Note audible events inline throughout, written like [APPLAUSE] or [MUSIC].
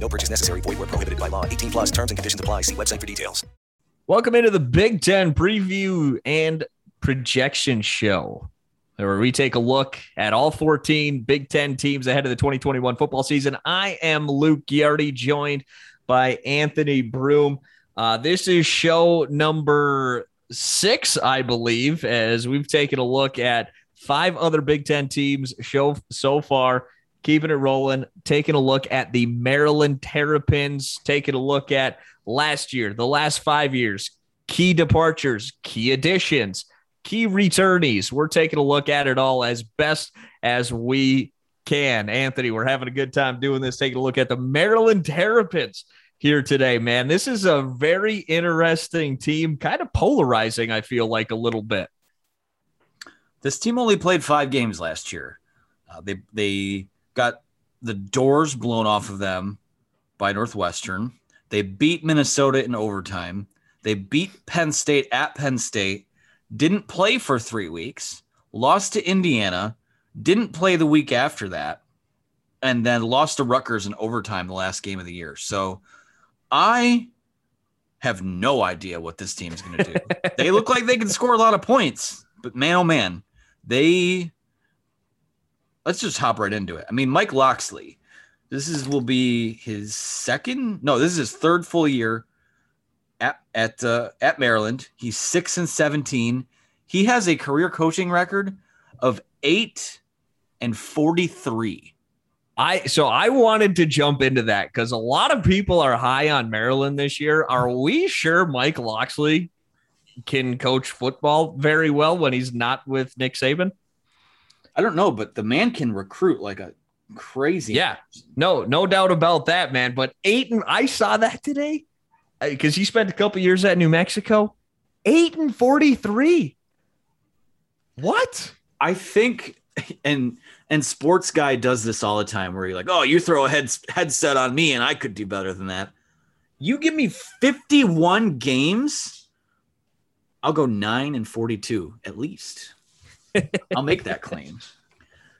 No purchase necessary. Void where prohibited by law. 18 plus terms and conditions apply. See website for details. Welcome into the Big Ten preview and projection show, where we take a look at all 14 Big Ten teams ahead of the 2021 football season. I am Luke Ghiardi, joined by Anthony Broom. Uh, this is show number six, I believe, as we've taken a look at five other Big Ten teams show so far keeping it rolling, taking a look at the Maryland Terrapins, taking a look at last year, the last five years, key departures, key additions, key returnees. We're taking a look at it all as best as we can. Anthony, we're having a good time doing this, taking a look at the Maryland Terrapins here today, man. This is a very interesting team, kind of polarizing, I feel like a little bit. This team only played five games last year. Uh, they they got the doors blown off of them by Northwestern. They beat Minnesota in overtime. They beat Penn State at Penn State, didn't play for three weeks, lost to Indiana, didn't play the week after that, and then lost to Rutgers in overtime the last game of the year. So I have no idea what this team's going to do. [LAUGHS] they look like they can score a lot of points, but man, oh man, they let's just hop right into it. I mean, Mike Locksley, this is will be his second. No, this is his third full year at at uh, at Maryland. He's six and seventeen. He has a career coaching record of eight and forty three. I so I wanted to jump into that because a lot of people are high on Maryland this year. Are we sure Mike Locksley can coach football very well when he's not with Nick Saban? I don't know, but the man can recruit like a crazy. Yeah, no, no doubt about that, man. But eight and I saw that today uh, because he spent a couple years at New Mexico. Eight and forty-three. What? I think, and and sports guy does this all the time, where you're like, oh, you throw a head, headset on me, and I could do better than that. You give me fifty-one games, I'll go nine and forty-two at least. I'll make that claim. [LAUGHS]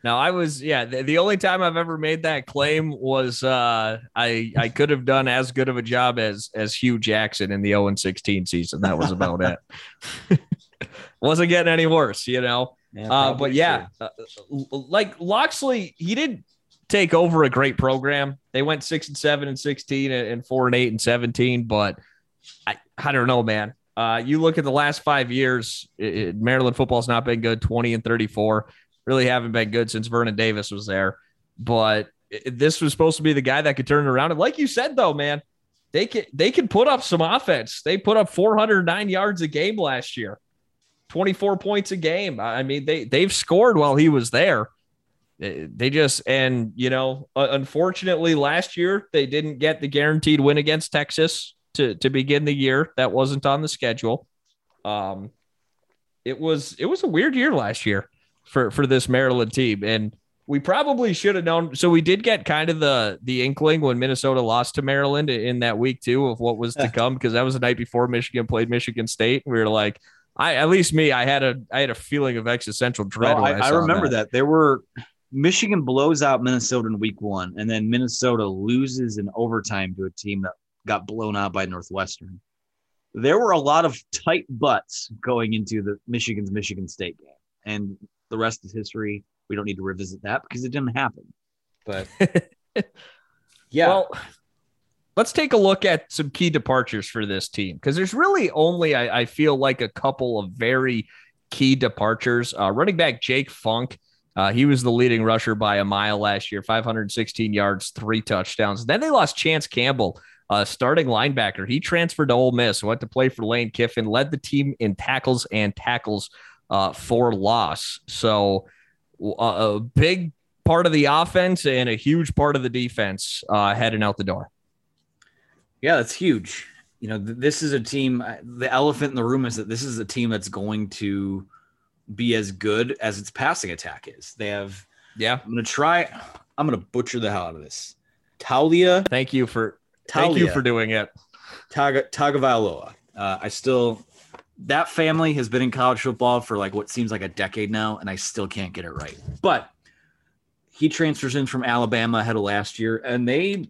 Now I was yeah the, the, only time I've ever made that claim was uh I I could have done as good of a job as as Hue Jackson in the 0 16 season. That was about it. [LAUGHS] Wasn't getting any worse, you know. Yeah, uh, but yeah, uh, like Locksley, he did take over a great program. They went six and seven and 16 and four and eight and 17, but I, I don't know, man. Uh, you look at the last five years, it, Maryland football's not been good 20 and 34. Really haven't been good since Vernon Davis was there. But it, this was supposed to be the guy that could turn it around. And like you said, though, man, they can they can put up some offense. They put up 409 yards a game last year, 24 points a game. I mean, they they've scored while he was there. They just and you know, unfortunately, last year they didn't get the guaranteed win against Texas to to begin the year. That wasn't on the schedule. Um, it was it was a weird year last year for for this Maryland team, and we probably should have known. So we did get kind of the the inkling when Minnesota lost to Maryland in that week too of what was to come because that was the night before Michigan played Michigan State. We were like, I at least me, I had a I had a feeling of existential dread. No, I, I, I, remember that. that. There were Michigan blows out Minnesota in week one, and then Minnesota loses in overtime to a team that got blown out by Northwestern. There were a lot of tight butts going into the Michigan's Michigan State game, and the rest is history we don't need to revisit that because it didn't happen. But [LAUGHS] yeah. Well, let's take a look at some key departures for this team because there's really only, I, I, feel like, a couple of very key departures. Uh, running back Jake Funk. Uh, he was the leading rusher by a mile last year, 516 yards, three touchdowns. Then they lost Chance Campbell, uh, starting linebacker. He transferred to Ole Miss, went to play for Lane Kiffin, led the team in tackles and tackles uh, for loss. So a big part of the offense and a huge part of the defense uh, heading out the door. Yeah, that's huge. You know, this is a team. Uh, the elephant in the room is that this is a team that's going to be as good as its passing attack is. They have. Yeah, I'm gonna try. I'm gonna butcher the hell out of this. Taulia. Thank you for. Taulia, thank you for doing it. Taga Tagovailoa. Uh, I still that family has been in college football for like what seems like a decade now, and I still can't get it right. But he transfers in from Alabama ahead of last year, and they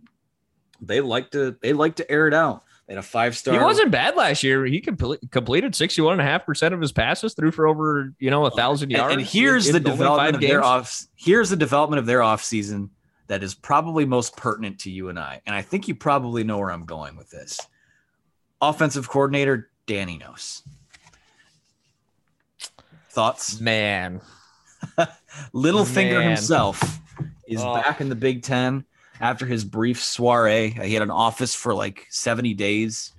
they like to they like to air it out. They had a five star. He wasn't bad last year. He completed sixty one and a half percent of his passes, threw for over you know a thousand yards. And, and here's in, the development of their off. Here's the development of their off season that is probably most pertinent to you and I. And I think you probably know where I'm going with this. Offensive coordinator Danny Enos. Thoughts? Man. [LAUGHS] Littlefinger Man. himself is oh. back in the Big Ten after his brief soiree. He had an office for like 70 days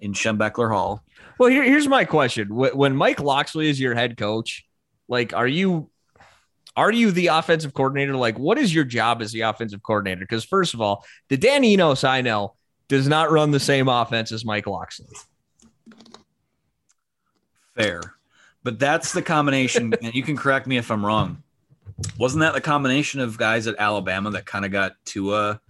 in Schembechler Hall. Well, here, here's my question. When Mike Locksley is your head coach, like, are you are you the offensive coordinator? Like, what is your job as the offensive coordinator? Because first of all, the Dan Enos I know does not run the same offense as Mike Locksley. Fair. But that's the combination, [LAUGHS] and you can correct me if I'm wrong. Wasn't that the combination of guys at Alabama that kind of got to Tua?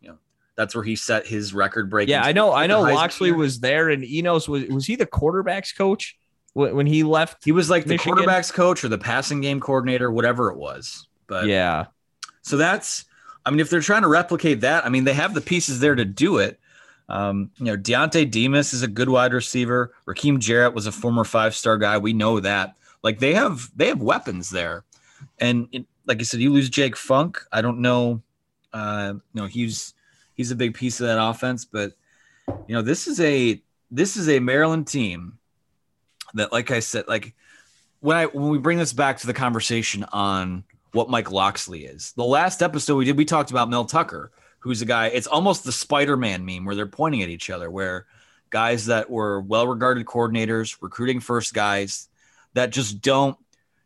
You know, that's where he set his record break. Yeah, I know. I know. Locksley was there, and Enos was was he the quarterbacks coach when he left? He was like Michigan? the quarterbacks coach or the passing game coordinator, whatever it was. But yeah, so that's. I mean, if they're trying to replicate that, I mean, they have the pieces there to do it. Um, you know, Dontay Demus is a good wide receiver. Rakim Jarrett was a former five star guy. We know that. Like they have they have weapons there, and it, like I said, you lose Jake Funk. I don't know. Uh, you know, he's he's a big piece of that offense, but you know, this is a this is a Maryland team that, like I said, like when I when we bring this back to the conversation on what Mike Locksley is, the last episode we did, we talked about Mel Tucker who's a guy. It's almost the Spider-Man meme where they're pointing at each other, where guys that were well-regarded coordinators, recruiting first guys that just don't.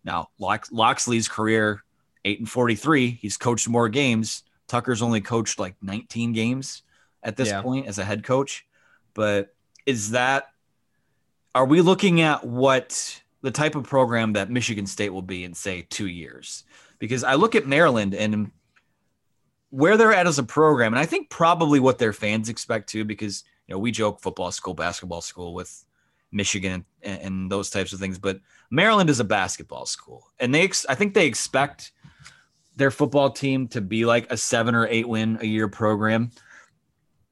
Now, Locksley's career, eight and forty-three. He's coached more games. Tucker's only coached like 19 games at this yeah. point as a head coach. But is that are we looking at what the type of program that Michigan State will be in say 2 years? Because I look at Maryland and where they're at as a program, and I think probably what their fans expect too, because you know we joke football school, basketball school with Michigan and, and those types of things, but Maryland is a basketball school, and they ex- I think they expect their football team to be like a seven or eight win a year program.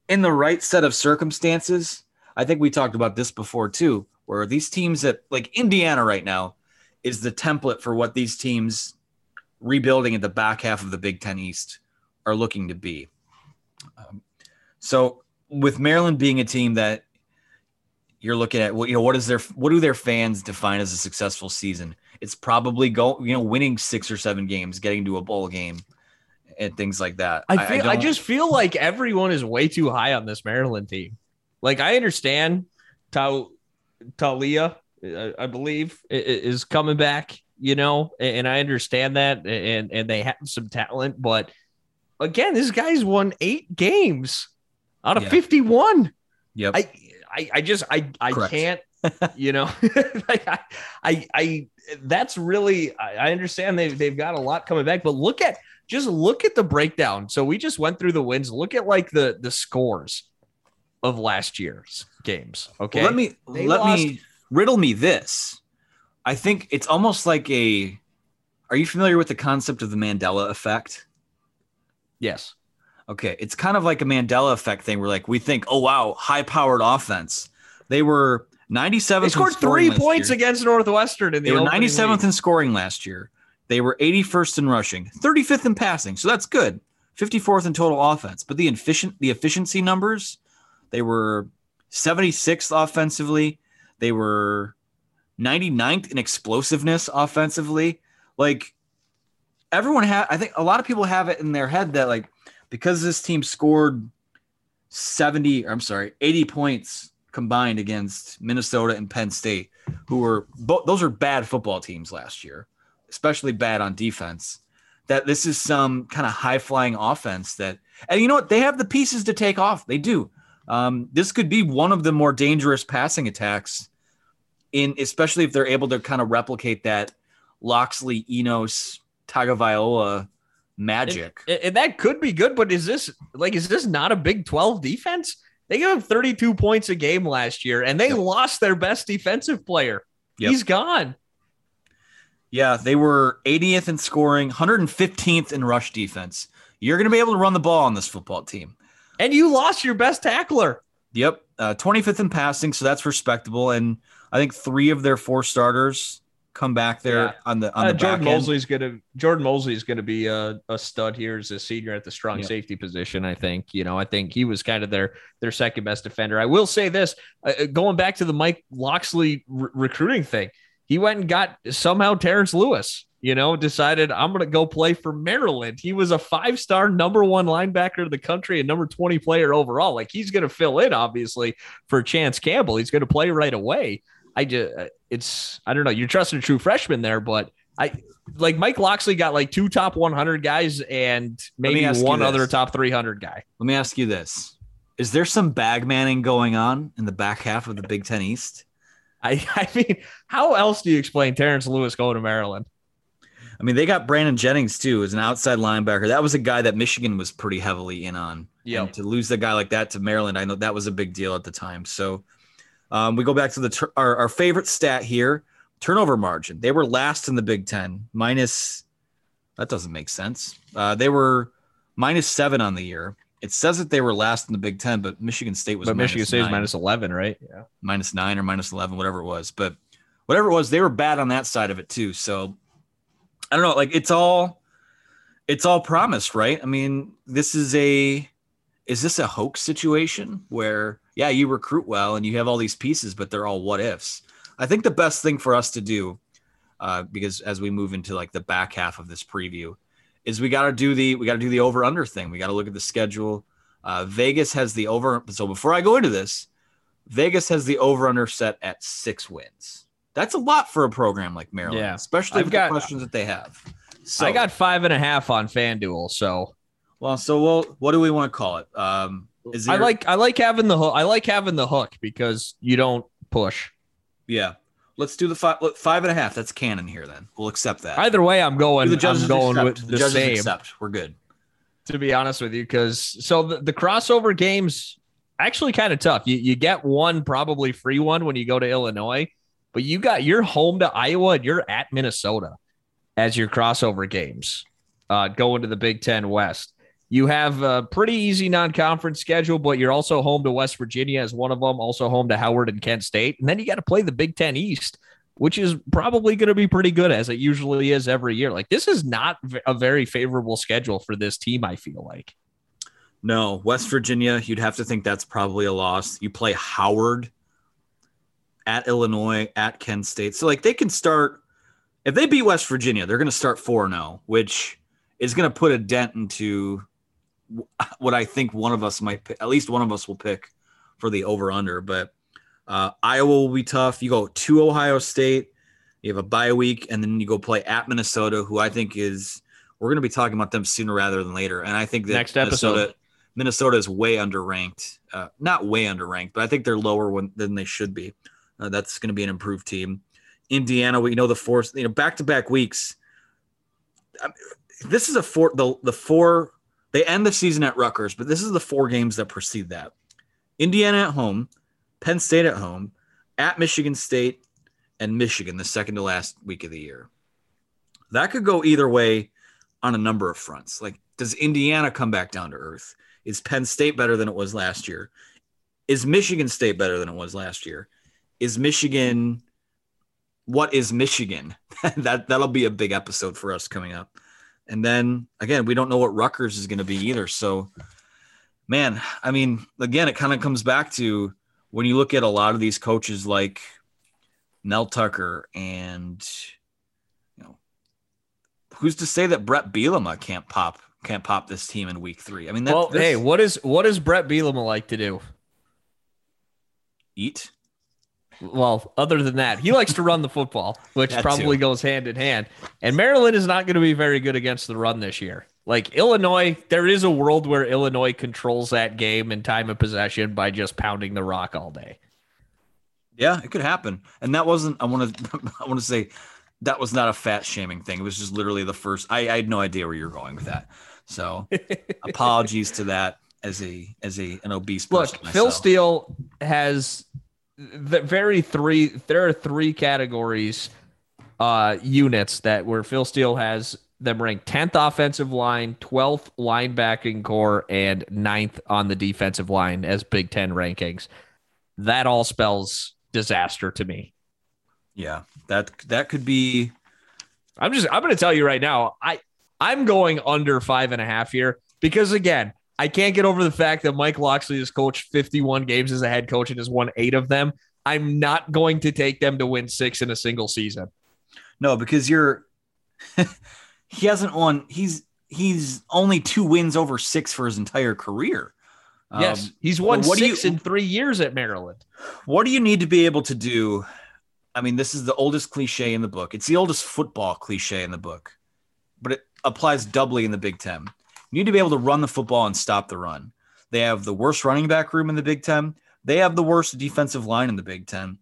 In the right set of circumstances, I think we talked about this before too, where these teams that like Indiana right now is the template for what these teams rebuilding at the back half of the Big Ten East are looking to be. Um, so with Maryland being a team that you're looking at, what you know, what is their what do their fans define as a successful season? It's probably go, you know, winning six or seven games, getting to a bowl game, and things like that. I feel I, don't- just feel like everyone is way too high on this Maryland team. Like I understand Tal Taulia, I I believe, i- i- is coming back, you know, and I understand that and and they have some talent, but again, this guy's won eight games out of Yeah. 51. Yep. I, I, I just, I, I Correct. can't, [LAUGHS] you know, [LAUGHS] like I, I, I, that's really, I, I understand they've, they've got a lot coming back, but look at, just look at the breakdown. So we just went through the wins. Look at like the, the scores of last year's games. Okay. Well, let me They let lost- me riddle me this. I think it's almost like a. Are you familiar with the concept of the Mandela effect? yes. Okay, it's kind of like a Mandela effect thing where like we think, oh wow, high powered offense. They were 97th. They scored scoring three points year. against Northwestern in the They were 97th week. in scoring last year. They were 81st in rushing, 35th in passing. So that's good. 54th in total offense. But the efficient the efficiency numbers, they were 76th offensively. They were 99th in explosiveness offensively. Like everyone had I think a lot of people have it in their head that like because this team scored 70, I'm sorry, 80 points combined against Minnesota and Penn State, who were both those are bad football teams last year, especially bad on defense. That this is some kind of high flying offense that, and you know what? They have the pieces to take off. They do. Um, this could be one of the more dangerous passing attacks, in especially if they're able to kind of replicate that Locksley, Enos, Tagovailoa magic. And, and that could be good, but is this like is this not a Big 12 defense? They gave up 32 points a game last year and they Yep. lost their best defensive player. Yep. He's gone. Yeah, they were 80th in scoring, 115th in rush defense. You're going to be able to run the ball on this football team. And you lost your best tackler. Yep, uh, 25th in passing, so that's respectable. And I think three of their four starters come back there Yeah. on the on Uh, the Jordan back end. Mosley's gonna Jordan Mosley's gonna be a, a stud here as a senior at the strong Yep. safety position. I think you know I think he was kind of their their second best defender. I will say this uh, uh, going back to the Mike Locksley re- recruiting thing, he went and got somehow Terrence Lewis. You know, decided I'm going to go play for Maryland. He was a five star number one linebacker of the country and number 20 player overall. Like he's going to fill in, obviously, for Chance Campbell. He's going to play right away. I just, uh, it's, I don't know. You're trusting a true freshman there, but I like Mike Locksley got like two top 100 guys and maybe one other top 300 guy. Let me ask you this: Is there some bag manning going on in the back half of the Big Ten East? I, [LAUGHS] I mean, how else do you explain Terrence Lewis going to Maryland? I mean, they got Branden Jennings too as an outside linebacker. That was a guy that Michigan was pretty heavily in on. Yep. And to lose a guy like that to Maryland, I know that was a big deal at the time. So um, we go back to the tur- our, our favorite stat here: turnover margin. They were last in the Big Ten, minus. That doesn't make sense. Uh, they were minus seven on the year. It says that they were last in the Big Ten, but Michigan State was But Michigan State nine minus 11, right? Yeah. minus nine or minus 11, whatever it was. But whatever it was, they were bad on that side of it too. So I don't know. Like it's all, it's all promise, right? I mean, this is a, is this a hoax situation where, yeah, you recruit well and you have all these pieces, but they're all what ifs? I think the best thing for us to do, uh, because as we move into like the back half of this preview, is we got to do the we got to do the over under thing. We got to look at the schedule. Uh, Vegas has the over. So before I go into this, Vegas has the over under set at six wins. That's a lot for a program like Maryland, Yeah. especially I've with got- the questions that they have. So I got five and a half on FanDuel. So well. So well, what do we want to call it? Um, is there, I like I like having the hook. I like having the hook because you don't push. yeah. Let's do the five five and a half. That's canon here. Then we'll accept that. Either way, I'm going. the judges I'm going accept. with the, the, same. accept. We're good. To be honest with you, because so the, the crossover games actually kind of tough. You you get one probably free one when you go to Illinois, but you got you're home to Iowa and you're at Minnesota as your crossover games. Uh, going to the Big Ten West. You have a pretty easy non-conference schedule, but you're also home to West Virginia as one of them, also home to Howard and Kent State, and then you got to play the Big Ten East, which is probably going to be pretty good as it usually is every year. Like this is not a very favorable schedule for this team. I feel like. No, West Virginia, you'd have to think that's probably a loss. You play Howard at Illinois, at Kent State. So like they can start if they beat West Virginia, they're going to start 4-0, which is going to put a dent into what I think one of us might pick, at least one of us will pick for the over under. But uh, Iowa will be tough. You go to Ohio State, you have a bye week, and then you go play at Minnesota, who I think is we're going to be talking about them sooner rather than later. And I think that Next episode. Minnesota, Minnesota is way underranked. Uh, not way underranked, but I think they're lower when, than they should be. Uh, that's going to be an improved team. Indiana, we know the four, you know, back to back weeks. Um, this is a four, the, the four, they end the season at Rutgers, but this is the four games that precede that. Indiana at home, Penn State at home, at Michigan State, and Michigan the second to last week of the year. That could go either way on a number of fronts. Like, does Indiana come back down to earth? Is Penn State better than it was last year? Is Michigan State better than it was last year? Is Michigan what is Michigan? [LAUGHS] that that'll be a big episode for us coming up. And then again, we don't know what Rutgers is going to be either. So, man, I mean, again, it kind of comes back to when you look at a lot of these coaches like Mel Tucker and you know, who's to say that Bret Bielema can't pop can't pop this team in week three? I mean, that, well, this- hey, what is what does Bret Bielema like to do? eat. Well, other than that, he likes to run the football, which That probably too. goes hand in hand. And Maryland is not going to be very good against the run this year. Like Illinois, there is a world where Illinois controls that game and time of possession by just pounding the rock all day. Yeah, it could happen. And that wasn't. I want to. [LAUGHS] I want to say that was not a fat shaming thing. It was just literally the first. I, I had no idea where you're going with that. So [LAUGHS] apologies to that as a as a an obese Look. Phil. Steele has the very three. There are three categories, uh, units that where Phil Steele has them ranked tenth offensive line, twelfth linebacking core, and 9th on the defensive line as Big Ten rankings. That all spells disaster to me. Yeah, that that could be. I'm just I'm going to tell you right now. I I'm going under five and a half here because again, I can't get over the fact that Mike Locksley has coached 51 games as a head coach and has won eight of them. I'm not going to take them to win six in a single season. No, because you're. [LAUGHS] he hasn't won. He's he's only two wins over six for his entire career. Um, yes, he's won what do you- six in three years at Maryland. What do you need to be able to do? I mean, this is the oldest cliche in the book. It's the oldest football cliche in the book, but it applies doubly in the Big Ten. You need to be able to run the football and stop the run. They have the worst running back room in the Big Ten. They have the worst defensive line in the Big Ten.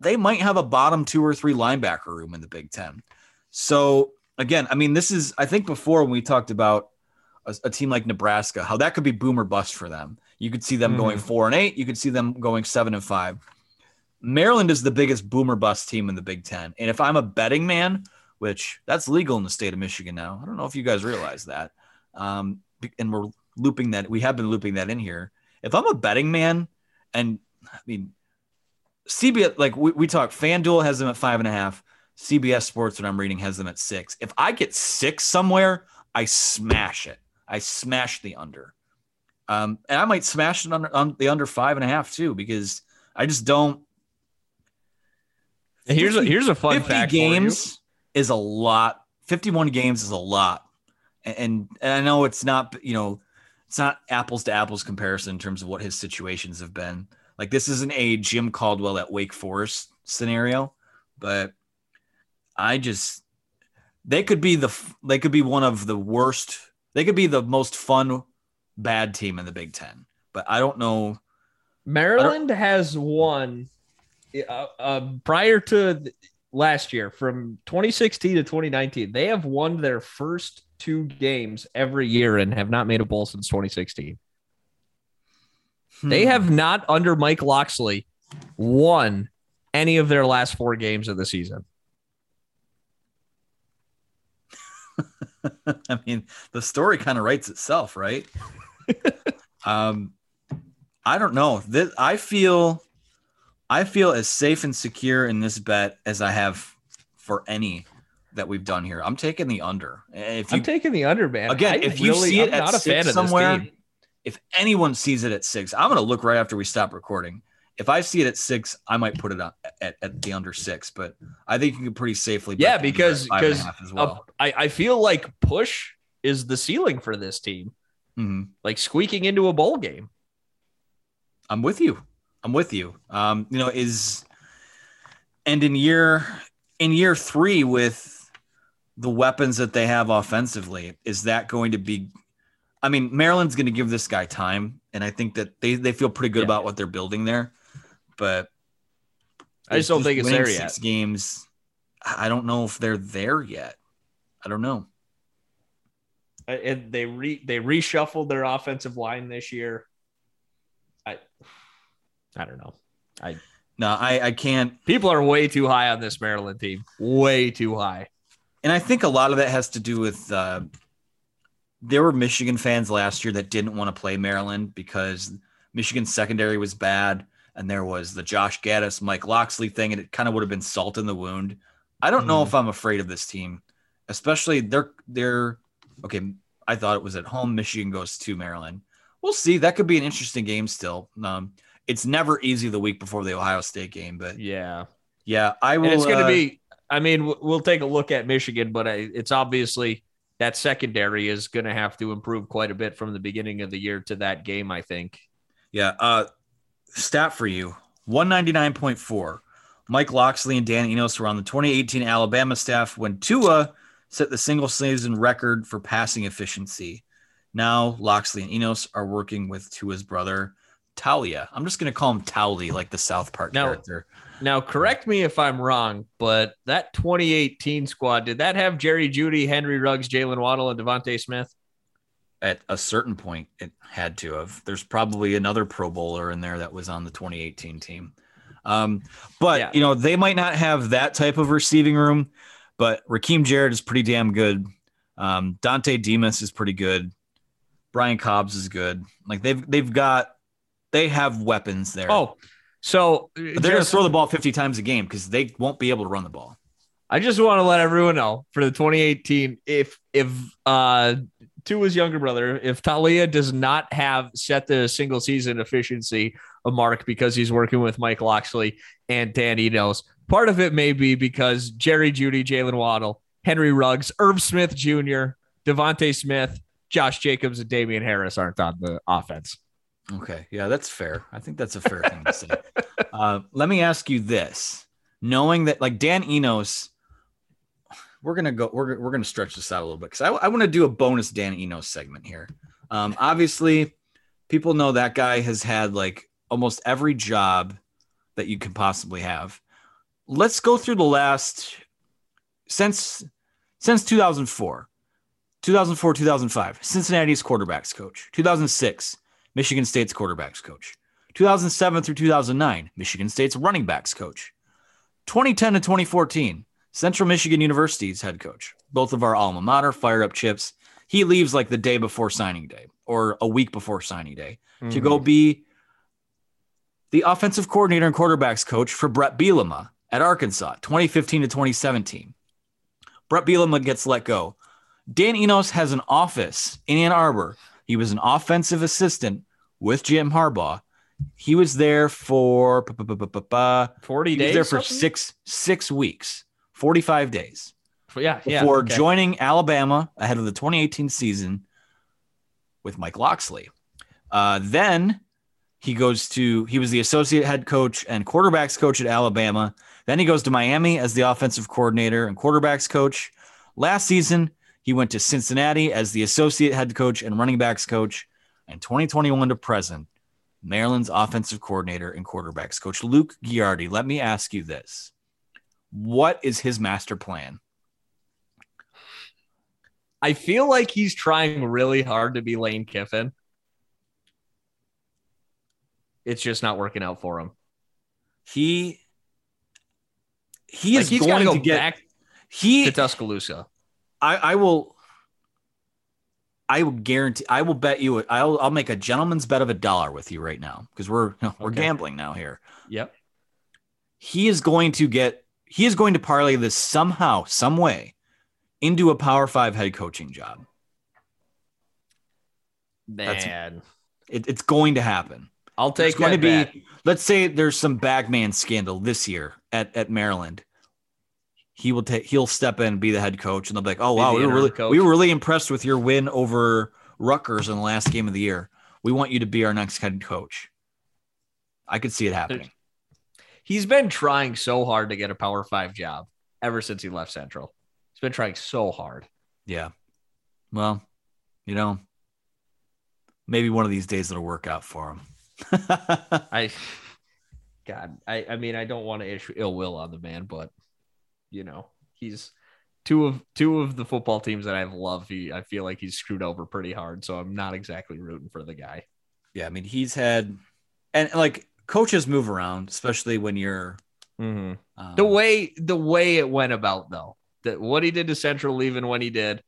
They might have a bottom two or three linebacker room in the Big Ten. So, again, I mean, this is, I think before when we talked about a, a team like Nebraska, how that could be boom or bust for them. You could see them going mm-hmm. four and eight. You could see them going seven and five. Maryland is the biggest boomer bust team in the Big Ten. And if I'm a betting man, which that's legal in the state of Michigan now, I don't know if you guys realize that. Um, and we're looping that, we have been looping that in here. If I'm a betting man, and I mean, CBS, like we, we talk, FanDuel has them at five and a half. CBS Sports, what I'm reading, has them at six. If I get six somewhere, I smash it. I smash the under. Um, and I might smash it under, on the under five and a half too, because I just don't. Here's a here's a fun 50 fact. for you. games is a lot. 51 games is a lot. And, and I know it's not, you know, it's not apples to apples comparison in terms of what his situations have been. Like this isn't a Jim Caldwell at Wake Forest scenario, but I just they could be the they could be one of the worst. They could be the most fun bad team in the Big Ten, but I don't know. Maryland has won uh, uh, prior to last year from 2016 to 2019. They have won their first two games every year and have not made a bowl since 2016. They Hmm. have not, under Mike Locksley, won any of their last four games of the season. [LAUGHS] I mean, the story kind of writes itself, right? [LAUGHS] um, I don't know. This, I feel, I feel as safe and secure in this bet as I have for any that we've done here. I'm taking the under. If you I'm taking the under, man. again, I if you really- see it I'm at not a six fan of this somewhere, team. if anyone sees it at six, I'm gonna look right after we stop recording. If I see it at six, I might put it on at, at the under six, but I think you can pretty safely. Yeah, because at five and a because well. I, I feel like push is the ceiling for this team. Mhm. Like squeaking into a bowl game. I'm with you. I'm with you. Um, you know, is and in year in year three with the weapons that they have offensively, is that going to be I mean, Maryland's gonna give this guy time, and I think that they, they feel pretty good Yeah. about what they're building there. But I just don't think it's there yet. Six games. I don't know if they're there yet. I don't know. And they re they reshuffled their offensive line this year. I I don't know. I No, I, I can't. people are way too high on this Maryland team. Way too high. And I think a lot of that has to do with uh, there were Michigan fans last year that didn't want to play Maryland because Michigan's secondary was bad, and there was the Josh Gattis, Mike Locksley thing, and it kind of would have been salt in the wound. I don't know Mhm. if I'm afraid of this team, especially they're they're okay. I thought it was at home. Michigan goes to Maryland. We'll see. That could be an interesting game still. Um, it's never easy the week before the Ohio State game, but Yeah. yeah, I will. And it's going to uh, be, I mean, we'll take a look at Michigan, but I, it's obviously that secondary is going to have to improve quite a bit from the beginning of the year to that game, I think. Yeah. Uh, stat for you 199.4. Mike Locksley and Dan Enos were on the 2018 Alabama staff when Tua set the single season record for passing efficiency. Now Locksley and Enos are working with Tua's brother, Taulia. I'm just going to call him Towley, like the South Park Now- character. Now, correct me if I'm wrong, but that 2018 squad, did that have Jerry Jeudy, Henry Ruggs, Jaylen Waddle, and DeVonta Smith? At a certain point, it had to have. There's probably another Pro Bowler in there that was on the 2018 team. Um, but Yeah. you know, they might not have that type of receiving room, but Raheem Jarrett is pretty damn good. Um, Dontay Demus is pretty good. Brian Cobbs is good. Like they've they've got they have weapons there. Oh, so but they're gonna throw the ball 50 times a game because they won't be able to run the ball. I just want to let everyone know for the 2018, if if uh Tua's younger brother, if Taulia does not have set the single season efficiency a mark because he's working with Mike Locksley and Dan Enos, part of it may be because Jerry Jeudy, Jaylen Waddle, Henry Ruggs, Irv Smith Jr., DeVonta Smith, Josh Jacobs, and Damien Harris aren't on the offense. Okay, yeah, that's fair. I think that's a fair [LAUGHS] thing to say. Uh, let me ask you this: knowing that, like Dan Enos, we're gonna go. We're we're gonna stretch this out a little bit because I, I want to do a bonus Dan Enos segment here. Um, obviously, people know that guy has had like almost every job that you can possibly have. Let's go through the last since since 2004. 2004, 2005, Cincinnati's quarterbacks coach. 2006, Michigan State's quarterbacks coach. 2007 through 2009, Michigan State's running backs coach. 2010 to 2014, Central Michigan University's head coach. Both of our alma mater fired up chips. He leaves like the day before signing day or a week before signing day to go mm-hmm. be the offensive coordinator and quarterbacks coach for Bret Bielema at Arkansas, 2015 to 2017. Bret Bielema gets let go. Dan Enos has an office in Ann Arbor. He was an offensive assistant with Jim Harbaugh. He was there for pa- pa- pa- pa- pa- pa- 40 he was days. there for something? six six weeks, 45 days Yeah, yeah. before okay. joining Alabama ahead of the 2018 season with Mike Locksley. Uh, then he goes to he was the associate head coach and quarterbacks coach at Alabama. Then he goes to Miami as the offensive coordinator and quarterbacks coach. Last season, he went to Cincinnati as the associate head coach and running backs coach. And 2021 to present, Maryland's offensive coordinator and quarterbacks coach Luke Ghiardi. Let me ask you this: What is his master plan? I feel like he's trying really hard to be Lane Kiffin. It's just not working out for him. He he Like, is going to to go get back he to Tuscaloosa. I, I will I will guarantee I will bet you I'll I'll make a gentleman's bet of a dollar with you right now because we're [LAUGHS] we're Okay. gambling now here. Yep. He is going to get he is going to parlay this somehow, some way into a power five head coaching job. That's- Man, It, it's going to happen. I'll take. It's going to be bet. let's say there's some bagman scandal this year at, at Maryland. He will take he'll step in and be the head coach and they'll be like, "Oh wow, we were really coach. we were really impressed with your win over Rutgers in the last game of the year. We want you to be our next head coach." I could see it happening. He's been trying so hard to get a Power Five job ever since he left Central. He's been trying so hard. Yeah. Well, you know, maybe one of these days it'll work out for him. [LAUGHS] I, God, I, I mean, I don't want to issue ill will on the man, but you know, he's two of two of the football teams that I love. He, I feel like he's screwed over pretty hard, so I'm not exactly rooting for the guy. yeah, I mean, he's had and like coaches move around, especially when you're um, The way the way it went about though, that what he did to Central, leaving when he did,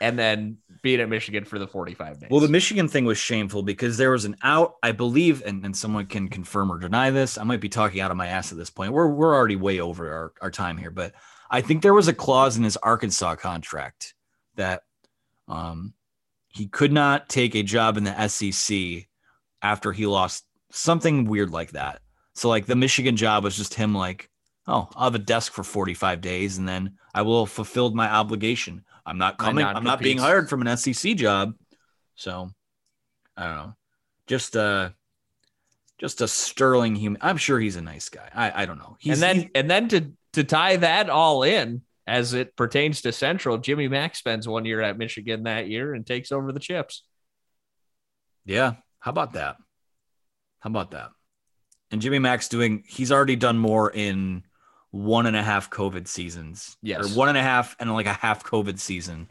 and then being at Michigan for the 45 days. Well, the Michigan thing was shameful because there was an out, I believe, and, and someone can confirm or deny this. I might be talking out of my ass at this point. We're we're already way over our, our time here, but I think there was a clause in his Arkansas contract that um he could not take a job in the SEC after he lost something weird like that. So like the Michigan job was just him like, oh, I'll have a desk for 45 days and then I will have fulfilled my obligation. I'm not coming, I'm not being hired from an SEC job. So I don't know. Just uh just a sterling human. I'm sure he's a nice guy. I, I don't know. He's and then he's- and then to to tie that all in as it pertains to Central, Jimmy Mack spends one year at Michigan that year and takes over the chips. yeah. How about that? How about that? And Jimmy Mack's doing he's already done more in one and a half COVID seasons. Yes. Or one and a half and like a half COVID season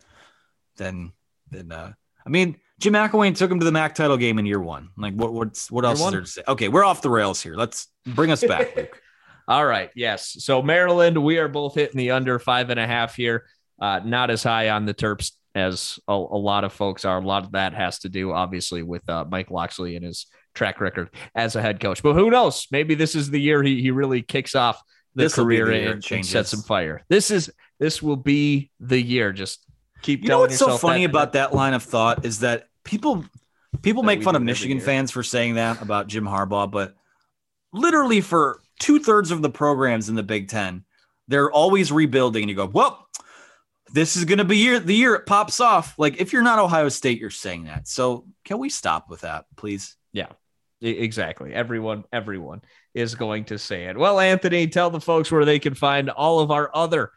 than than uh I mean Jim McElwain took him to the MAC title game in year one. Like what what's what else is there to say? Okay, we're off the rails here. Let's bring us back, Luke. [LAUGHS] All right. Yes. So Maryland, we are both hitting the under five and a half here. Uh, not as high on the Terps as a, a lot of folks are. A lot of that has to do, obviously, with uh, Mike Locksley and his track record as a head coach. But who knows? Maybe this is the year he, he really kicks off the This'll career the year it and, and sets some fire. This is this will be the year. Just keep. You know what's so funny about that line of thought is that people people That make fun of Michigan fans for saying that about Jim Harbaugh, but literally for two thirds of the programs in the Big Ten, they're always rebuilding, and you go, "Well, this is going to be year the year it pops off." Like if you're not Ohio State, you're saying that. So can we stop with that, please? Yeah, exactly. Everyone, everyone is going to say it. Well, Anthony, tell the folks where they can find all of our other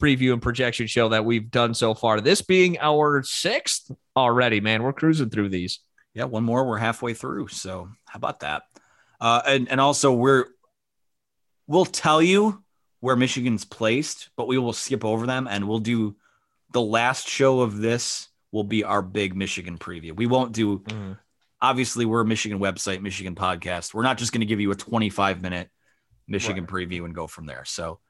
preview and projection show that we've done so far. This being our sixth already, man. We're cruising through these. Yeah, one more. We're halfway through. So how about that? Uh, and and also we're we'll tell you where Michigan's placed, but we will skip over them and we'll do the last show of this will be our big Michigan preview. We won't do obviously we're a Michigan website, Michigan podcast. We're not just going to give you a 25 minute Michigan preview and go from there. So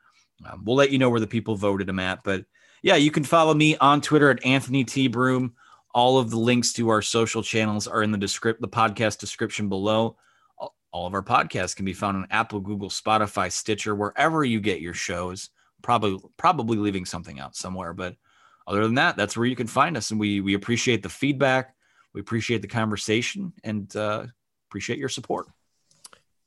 um, we'll let you know where the people voted them at. But yeah, you can follow me on Twitter at Anthony T. Broom. All of the links to our social channels are in the descript the podcast description below. All of our podcasts can be found on Apple, Google, Spotify, Stitcher, wherever you get your shows. Probably probably leaving something out somewhere, but other than that, that's where you can find us. And we we appreciate the feedback, we appreciate the conversation, and uh, appreciate your support.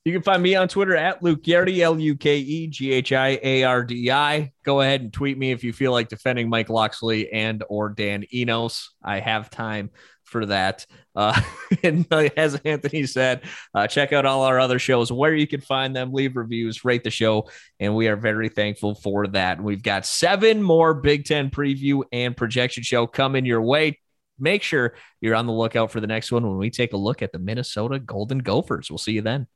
You can find me on Twitter at Luke Ghiardi, L U K E G H I A R D I. Go ahead and tweet me if you feel like defending Mike Locksley and or Dan Enos. I have time for that. Uh, [LAUGHS] and as Anthony said, uh, check out all our other shows where you can find them, leave reviews, rate the show, and we are very thankful for that. We've got seven more Big Ten preview and projection show coming your way. Make sure you're on the lookout for the next one when we take a look at the Minnesota Golden Gophers. We'll see you then.